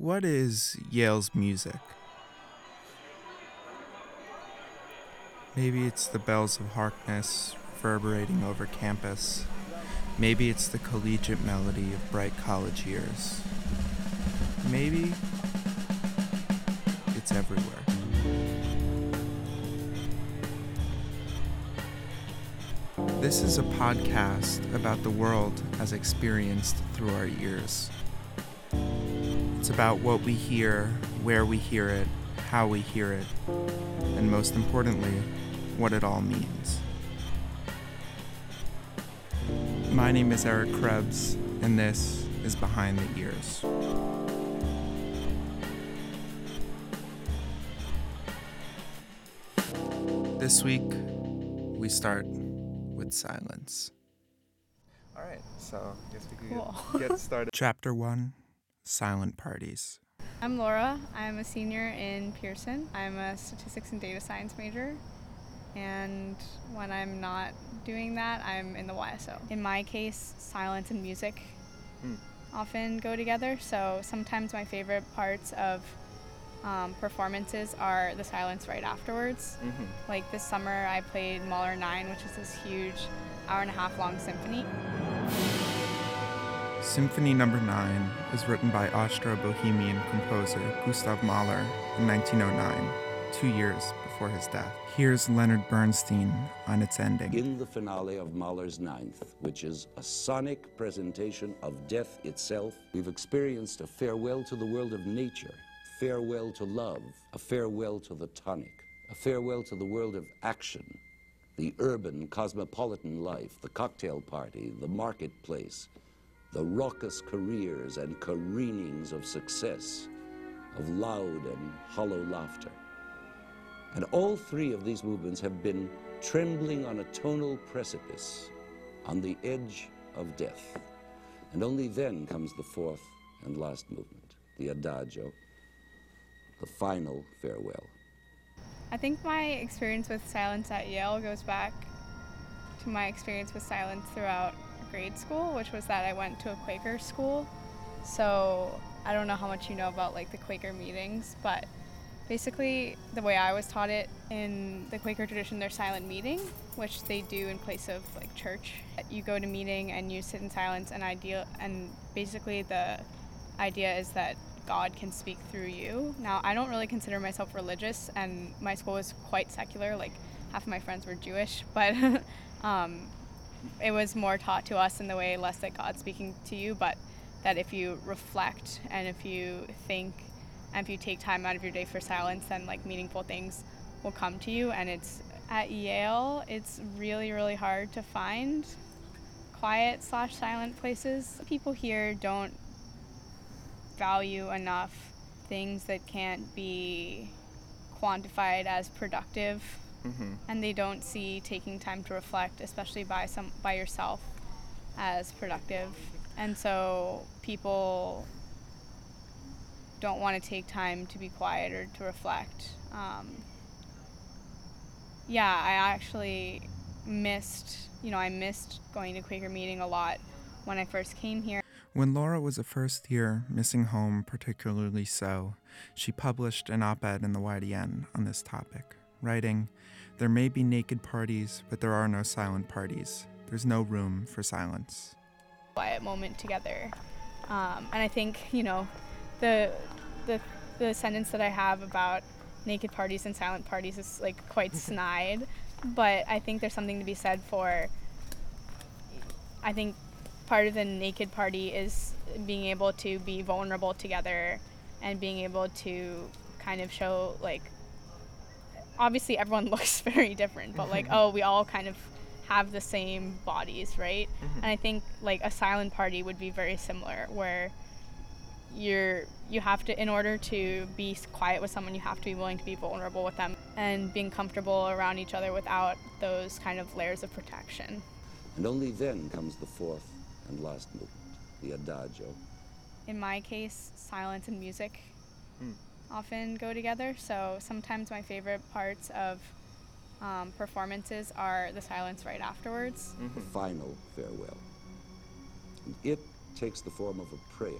What is Yale's music? Maybe it's the bells of Harkness reverberating over campus. Maybe it's the collegiate melody of bright college years. Maybe it's everywhere. This is a podcast about the world as experienced through our ears. It's about what we hear, where we hear it, how we hear it, and most importantly, what it all means. My name is Eric Krebs, and this is Behind the Ears. This week, we start with silence. All right, so I guess we can Cool. get, get started. Chapter 1 Silent Parties. I'm Laura. I'm a senior in Pearson. I'm a statistics and data science major. And when I'm not doing that, I'm in the YSO. In my case, silence and music Hmm. often go together. So sometimes my favorite parts of um, performances are the silence right afterwards. Mm-hmm. Like this summer, I played Mahler 9, which is this huge hour and a half long symphony. Symphony Number 9 is written by Austro-Bohemian composer Gustav Mahler in 1909, two years before his death. Here's Leonard Bernstein on its ending. In the finale of Mahler's Ninth, which is a sonic presentation of death itself, we've experienced a farewell to the world of nature, farewell to love, a farewell to the tonic, a farewell to the world of action, the urban cosmopolitan life, the cocktail party, the marketplace, the raucous careers and careenings of success, of loud and hollow laughter. And all three of these movements have been trembling on a tonal precipice, on the edge of death. And only then comes the fourth and last movement, the adagio, the final farewell. I think my experience with silence at Yale goes back to my experience with silence throughout grade school, which was that I went to a Quaker school. So I don't know how much you know about like the Quaker meetings, but basically the way I was taught it in the Quaker tradition, there's silent meeting, which they do in place of like church. You go to meeting and you sit in silence, and ideal and basically the idea is that God can speak through you. Now, I don't really consider myself religious, and my school was quite secular. Like half of my friends were Jewish, but um, it was more taught to us in the way less that God's speaking to you, but that if you reflect and if you think and if you take time out of your day for silence, then like meaningful things will come to you. And it's at Yale, it's really, really hard to find quiet slash silent places. People here don't value enough things that can't be quantified as productive Mm-hmm. and they don't see taking time to reflect especially by some by yourself as productive. And so people don't want to take time to be quiet or to reflect. Um, yeah i actually missed you know i missed going to quaker meeting a lot when i first came here. When Laura was a first year, missing home particularly so, she published an op ed in the YDN on this topic, writing, There may be naked parties, but there are no silent parties. There's no room for silence. quiet moment together. Um, and I think you know, the the the sentence that I have about naked parties and silent parties is like quite snide, but I think there's something to be said for. I think part of the naked party is being able to be vulnerable together and being able to kind of show like obviously everyone looks very different but like oh we all kind of have the same bodies right? Mm-hmm. And i think like a silent party would be very similar where you're you have to in order to be quiet with someone you have to be willing to be vulnerable with them and being comfortable around each other without those kind of layers of protection. And only then comes the fourth and last movement, the adagio, in my case silence and music hmm. Often go together so sometimes my favorite parts of um, performances are the silence right afterwards the final farewell. And it takes the form of a prayer,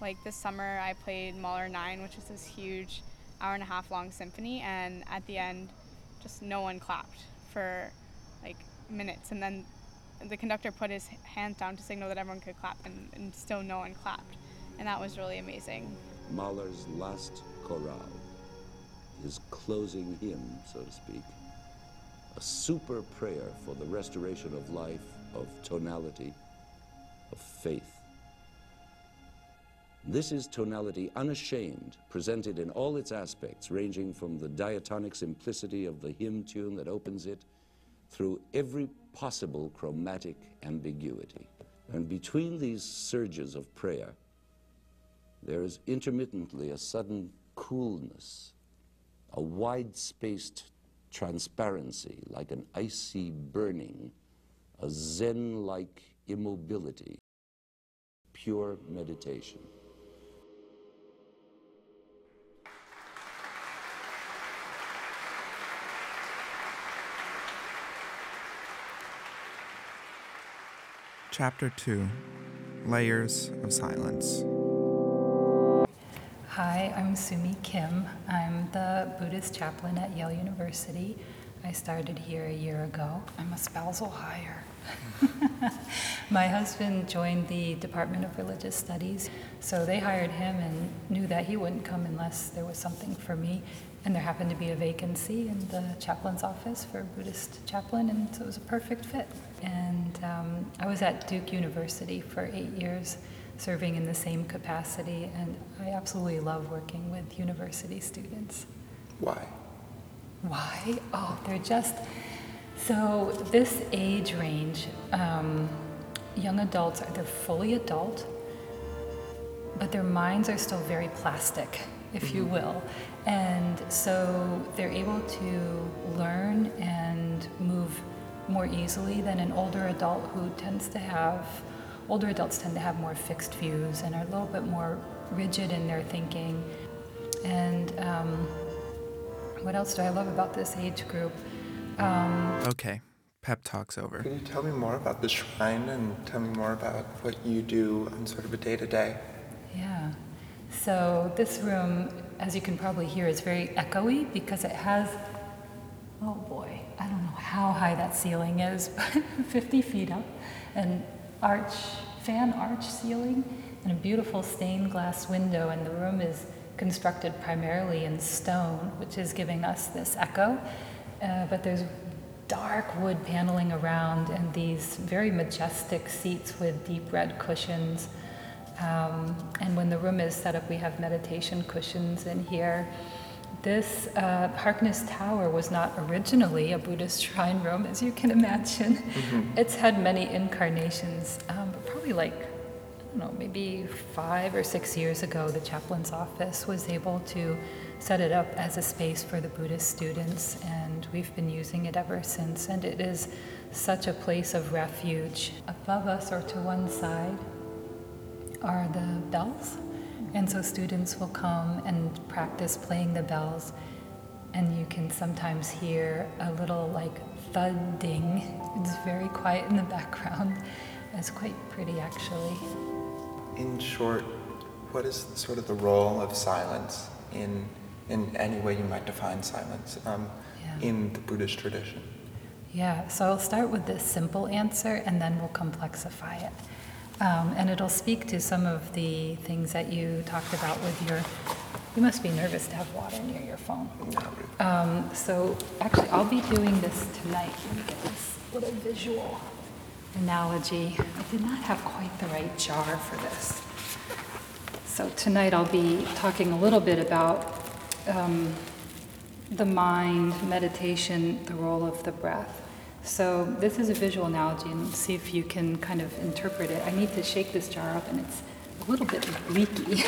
Like this summer, I played Mahler 9, which is this huge hour and a half long symphony, and at the end, just no one clapped for like minutes. And then the conductor put his hands down to signal that everyone could clap, and, and still no one clapped. And that was really amazing. Mahler's last chorale, his closing hymn, so to speak, a super prayer for the restoration of life, of tonality, of faith. This is tonality unashamed, presented in all its aspects, ranging from the diatonic simplicity of the hymn tune that opens it through every possible chromatic ambiguity. And between these surges of prayer, there is intermittently a sudden coolness, a wide spaced transparency, like an icy burning, a Zen like immobility, pure meditation. Chapter 2 Layers of Silence. Hi, I'm Sumi Kim. I'm the Buddhist chaplain at Yale University. I started here a year ago. I'm a spousal hire. My husband joined the Department of Religious Studies, so they hired him and knew that he wouldn't come unless there was something for me. And there happened to be a vacancy in the chaplain's office for a Buddhist chaplain, and so it was a perfect fit. And um, I was at Duke University for eight years serving in the same capacity, and I absolutely love working with university students. Why? Why? Oh, they're just so this age range. Um, young adults are they're fully adult, but their minds are still very plastic, if you will, and so they're able to learn and move more easily than an older adult who tends to have older adults tend to have more fixed views and are a little bit more rigid in their thinking. And um, what else do I love about this age group? Um, Okay, pep talk's over. Can you tell me more about the shrine and tell me more about what you do on sort of a day to day? yeah. So this room, as you can probably hear, is very echoey because it has, oh boy, I don't know how high that ceiling is, but 50 feet up, and arch, fan arch ceiling, and a beautiful stained glass window, and the room is constructed primarily in stone, which is giving us this echo. Uh, but there's dark wood paneling around, and these very majestic seats with deep red cushions. Um, and when the room is set up, we have meditation cushions in here. This uh, Harkness Tower was not originally a Buddhist shrine room, as you can imagine. It's had many incarnations, um, but probably like, I don't know, maybe five or six years ago, the chaplain's office was able to set it up as a space for the Buddhist students, and we've been using it ever since. And it is such a place of refuge. Above us or to one side, are the bells. And so students will come and practice playing the bells. And you can sometimes hear a little like thudding. It's very quiet in the background. It's quite pretty actually. In short, what is sort of the role of silence in, in any way you might define silence um, Yeah. in the Buddhist tradition? Yeah, so I'll start with this simple answer and then we'll complexify it. Um, and it'll speak to some of the things that you talked about with your. You must be nervous to have water near your phone. Um, so actually, I'll be doing this tonight. Let me get this little visual analogy. I did not have quite the right jar for this. So tonight I'll be talking a little bit about um, the mind, meditation, the role of the breath. So this is a visual analogy, and see if you can kind of interpret it. I need to shake this jar up, and it's a little bit leaky.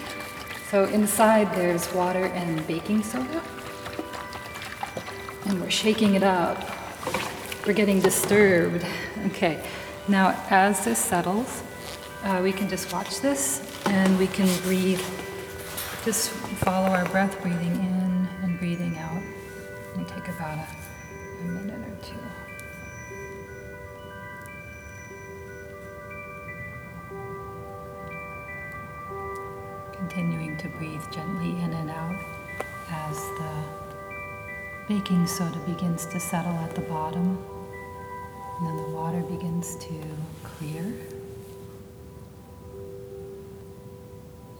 so inside there's water and baking soda, and we're shaking it up. We're getting disturbed. Okay, now as this settles, uh, we can just watch this, and we can breathe. Just follow our breath, breathing in soda begins to settle at the bottom. And then the water begins to clear.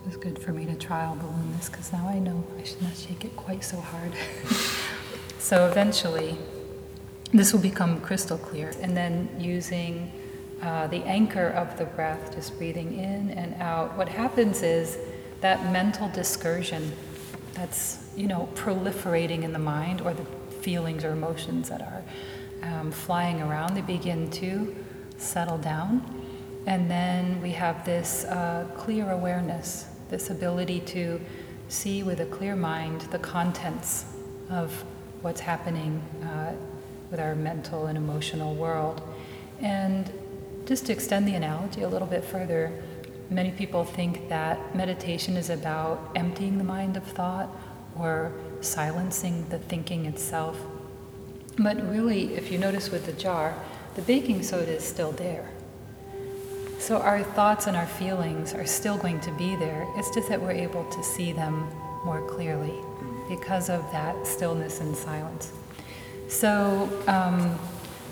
It's good for me to trial balloon this because now I know I should not shake it quite so hard. so eventually, this will become crystal clear. And then using uh, the anchor of the breath, just breathing in and out, what happens is that mental discursion that's, you know, proliferating in the mind or the feelings or emotions that are um, flying around, they begin to settle down. And then we have this uh, clear awareness, this ability to see with a clear mind the contents of what's happening uh, with our mental and emotional world. And just to extend the analogy a little bit further, many people think that meditation is about emptying the mind of thought or silencing the thinking itself. But really, if you notice with the jar, the baking soda is still there. So our thoughts and our feelings are still going to be there. It's just that we're able to see them more clearly because of that stillness and silence. So, um,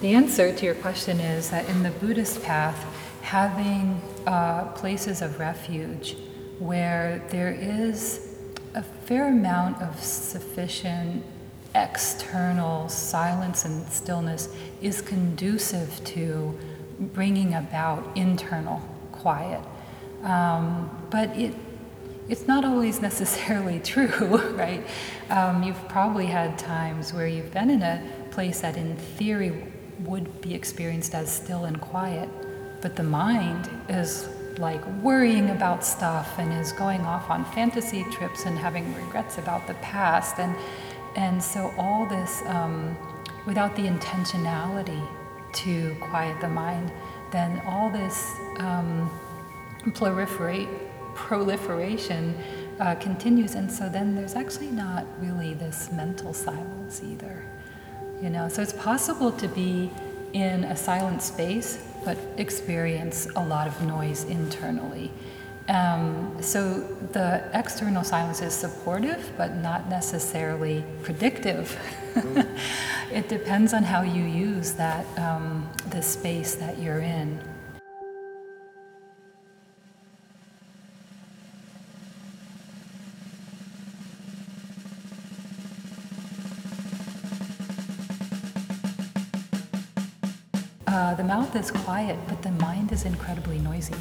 the answer to your question is that in the Buddhist path, having uh, places of refuge where there is a fair amount of sufficient external silence and stillness is conducive to bringing about internal quiet. Um, but it, it's not always necessarily true, right? Um, you've probably had times where you've been in a place that, in theory, would be experienced as still and quiet, but the mind is like worrying about stuff and is going off on fantasy trips and having regrets about the past. And and so all this um, without the intentionality to quiet the mind then all this um, proliferate proliferation uh, continues. And so then there's actually not really this mental silence either you know? So it's possible to be in a silent space but experience a lot of noise internally. Um, so the external silence is supportive but not necessarily predictive. It depends on how you use that um, the space that you're in Uh, the mouth is quiet, but the mind is incredibly noisy.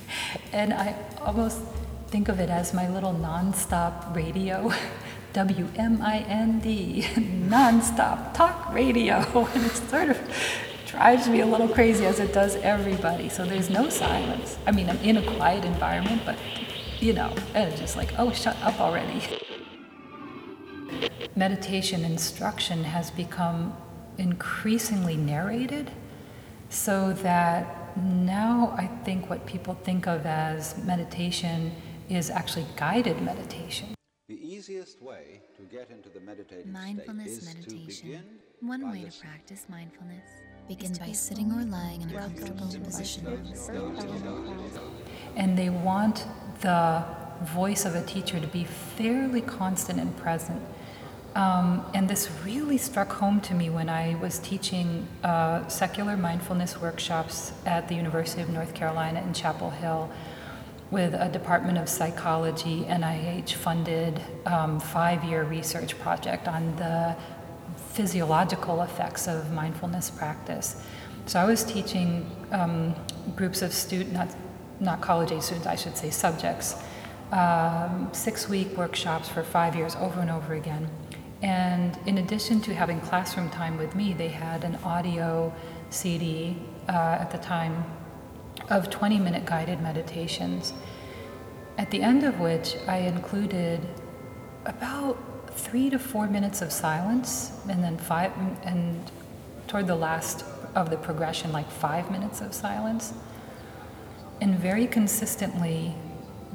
and I almost think of it as my little nonstop radio. WMIND, nonstop talk radio. And it sort of drives me a little crazy as it does everybody. So there's no silence. I mean, I'm in a quiet environment, but you know, it's just like, oh, shut up already. Meditation instruction has become increasingly narrated so that now I think what people think of as meditation is actually guided meditation. The easiest way to get into the meditative Mindfulness state is to meditation. begin One by way to practice mindfulness Begin by sitting or lying in a comfortable position. And they want the voice of a teacher to be fairly constant and present. Um, and this really struck home to me when I was teaching uh, secular mindfulness workshops at the University of North Carolina in Chapel Hill with a Department of Psychology NIH funded um, five year research project on the physiological effects of mindfulness practice. So I was teaching um, groups of students, not, not college age students, I should say, subjects, um, six week workshops for five years over and over again. And in addition to having classroom time with me, they had an audio CD uh, at the time of 20 minute guided meditations, at the end of which I included about three to four minutes of silence, and then five, and toward the last of the progression, like five minutes of silence. And very consistently,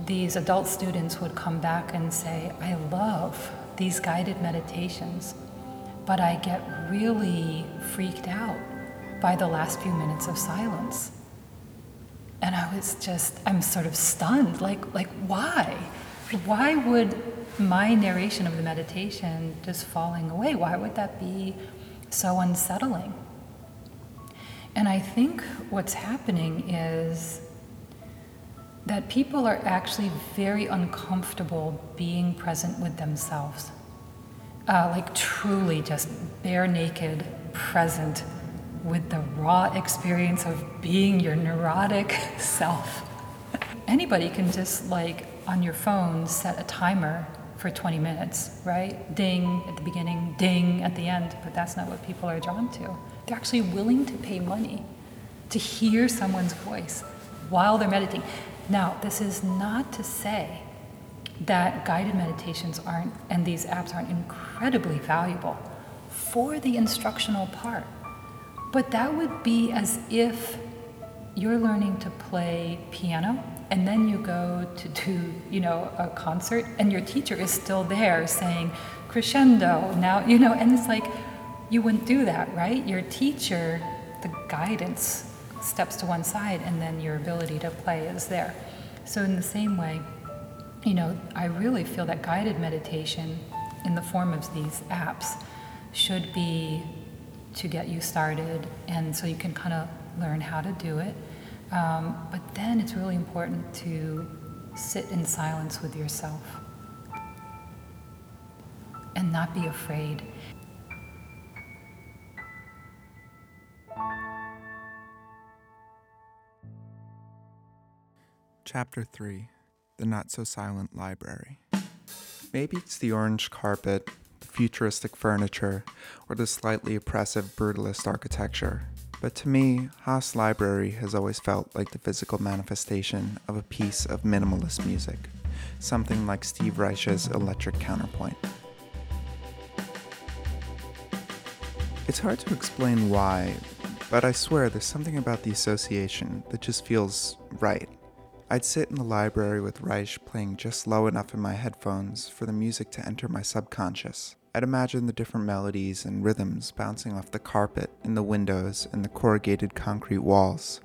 these adult students would come back and say, I love these guided meditations, but I get really freaked out by the last few minutes of silence. And I was just, I'm sort of stunned, like, like why? why would my narration of the meditation just falling away, why would that be so unsettling? And I think what's happening is that people are actually very uncomfortable being present with themselves. Uh, like truly just bare naked, present with the raw experience of being your neurotic self. Anybody can just like on your phone set a timer for 20 minutes, right? Ding at the beginning, ding at the end, but that's not what people are drawn to. They're actually willing to pay money to hear someone's voice while they're meditating. Now, this is not to say that guided meditations aren't and these apps aren't incredibly valuable for the instructional part. But that would be as if you're learning to play piano and then you go to do, you know, a concert and your teacher is still there saying crescendo now, you know, and it's like you wouldn't do that, right? Your teacher, the guidance steps to one side and then your ability to play is there. So in the same way, you know, I really feel that guided meditation in the form of these apps should be to get you started and so you can kind of learn how to do it um, but then it's really important to sit in silence with yourself and not be afraid. Chapter 3 The Not So Silent Library. Maybe it's the orange carpet, the futuristic furniture, or the slightly oppressive brutalist architecture but to me, Haas Library has always felt like the physical manifestation of a piece of minimalist music, something like Steve Reich's Electric Counterpoint. It's hard to explain why, but I swear there's something about the association that just feels right. I'd sit in the library with Reich playing just low enough in my headphones for the music to enter my subconscious. I'd imagine the different melodies and rhythms bouncing off the carpet in the windows and the corrugated concrete walls,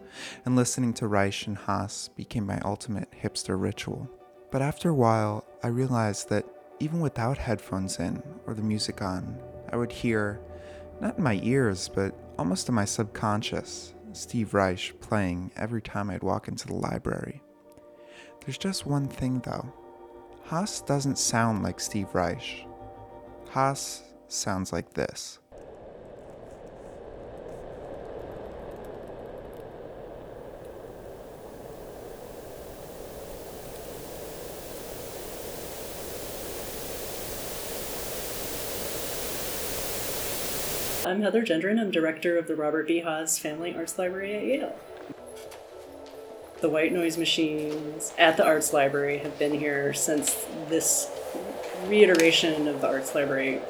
and listening to Reich and Haas became my ultimate hipster ritual. But after a while, I realized that even without headphones in or the music on, I would hear, not in my ears, but almost in my subconscious, Steve Reich playing every time I'd walk into the library. There's just one thing though. Haas doesn't sound like Steve Reich. Haas sounds like this. I'm Heather Gendron. I'm director of the Robert B. Haas Family Arts Library at Yale. The white noise machines at the Arts Library have been here since this reiteration of the Arts Library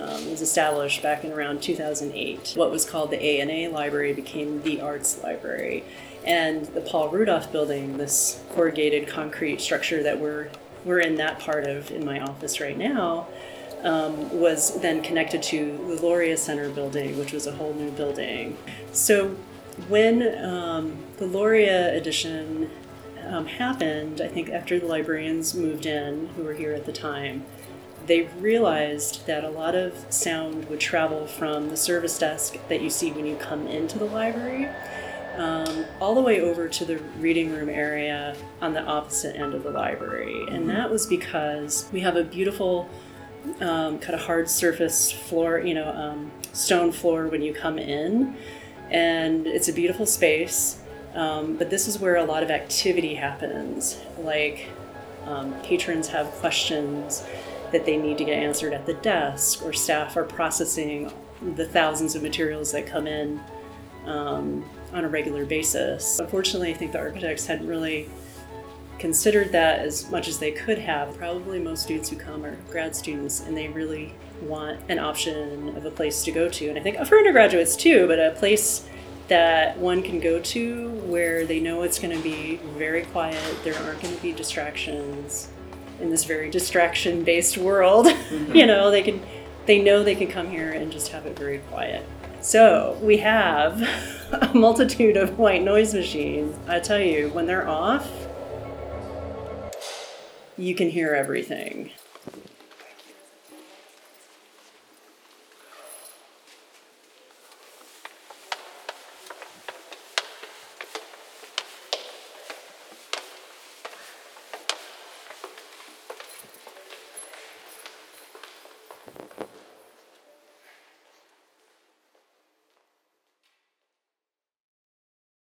um, was established back in around 2008. What was called the A&A Library became the Arts Library. And the Paul Rudolph building, this corrugated concrete structure that we're, we're in that part of in my office right now, um, was then connected to the Loria Center building, which was a whole new building. So when um, the Loria edition um, happened, I think after the librarians moved in, who were here at the time, they realized that a lot of sound would travel from the service desk that you see when you come into the library um, all the way over to the reading room area on the opposite end of the library. And mm-hmm. that was because we have a beautiful um, kind of hard surface floor, you know, um, stone floor when you come in. And it's a beautiful space. Um, but this is where a lot of activity happens. Like um, patrons have questions that they need to get answered at the desk, or staff are processing the thousands of materials that come in um, on a regular basis. Unfortunately, I think the architects hadn't really considered that as much as they could have. Probably most students who come are grad students and they really want an option of a place to go to. And I think for undergraduates too, but a place that one can go to where they know it's going to be very quiet, there aren't going to be distractions in this very distraction based world. Mm-hmm. you know, they can they know they can come here and just have it very quiet. So, we have a multitude of white noise machines. I tell you, when they're off, you can hear everything.